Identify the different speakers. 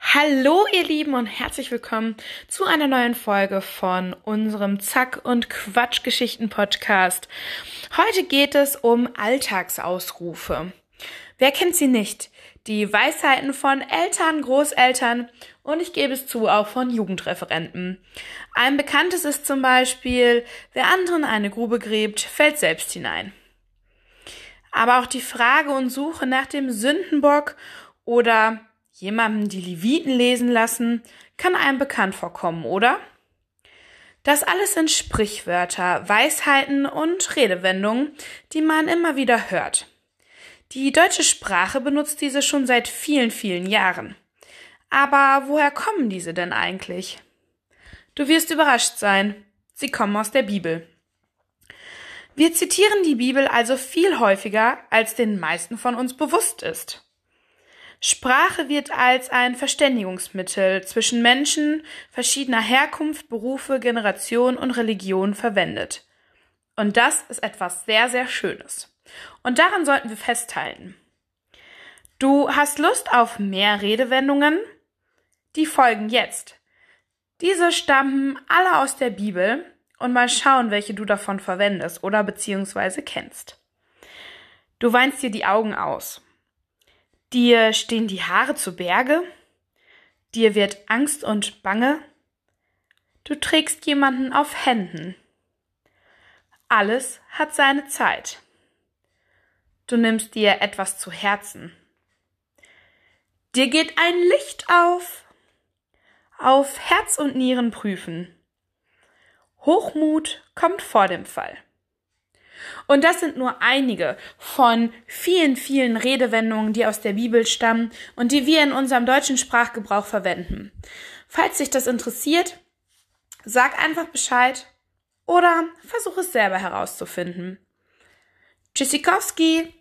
Speaker 1: Hallo ihr Lieben und herzlich willkommen zu einer neuen Folge von unserem Zack und Quatsch Geschichten Podcast. Heute geht es um Alltagsausrufe. Wer kennt sie nicht? Die Weisheiten von Eltern, Großeltern und ich gebe es zu, auch von Jugendreferenten. Ein bekanntes ist zum Beispiel, wer anderen eine Grube gräbt, fällt selbst hinein. Aber auch die Frage und Suche nach dem Sündenbock oder jemandem die Leviten lesen lassen, kann einem bekannt vorkommen, oder? Das alles sind Sprichwörter, Weisheiten und Redewendungen, die man immer wieder hört. Die deutsche Sprache benutzt diese schon seit vielen, vielen Jahren. Aber woher kommen diese denn eigentlich? Du wirst überrascht sein. Sie kommen aus der Bibel. Wir zitieren die Bibel also viel häufiger, als den meisten von uns bewusst ist. Sprache wird als ein Verständigungsmittel zwischen Menschen verschiedener Herkunft, Berufe, Generation und Religion verwendet. Und das ist etwas sehr, sehr Schönes. Und daran sollten wir festhalten. Du hast Lust auf mehr Redewendungen? Die folgen jetzt. Diese stammen alle aus der Bibel und mal schauen, welche du davon verwendest oder beziehungsweise kennst. Du weinst dir die Augen aus. Dir stehen die Haare zu Berge, dir wird Angst und Bange, du trägst jemanden auf Händen. Alles hat seine Zeit. Du nimmst dir etwas zu Herzen. Dir geht ein Licht auf. Auf Herz und Nieren prüfen. Hochmut kommt vor dem Fall. Und das sind nur einige von vielen, vielen Redewendungen, die aus der Bibel stammen und die wir in unserem deutschen Sprachgebrauch verwenden. Falls dich das interessiert, sag einfach Bescheid oder versuch es selber herauszufinden. Tschüssikowski!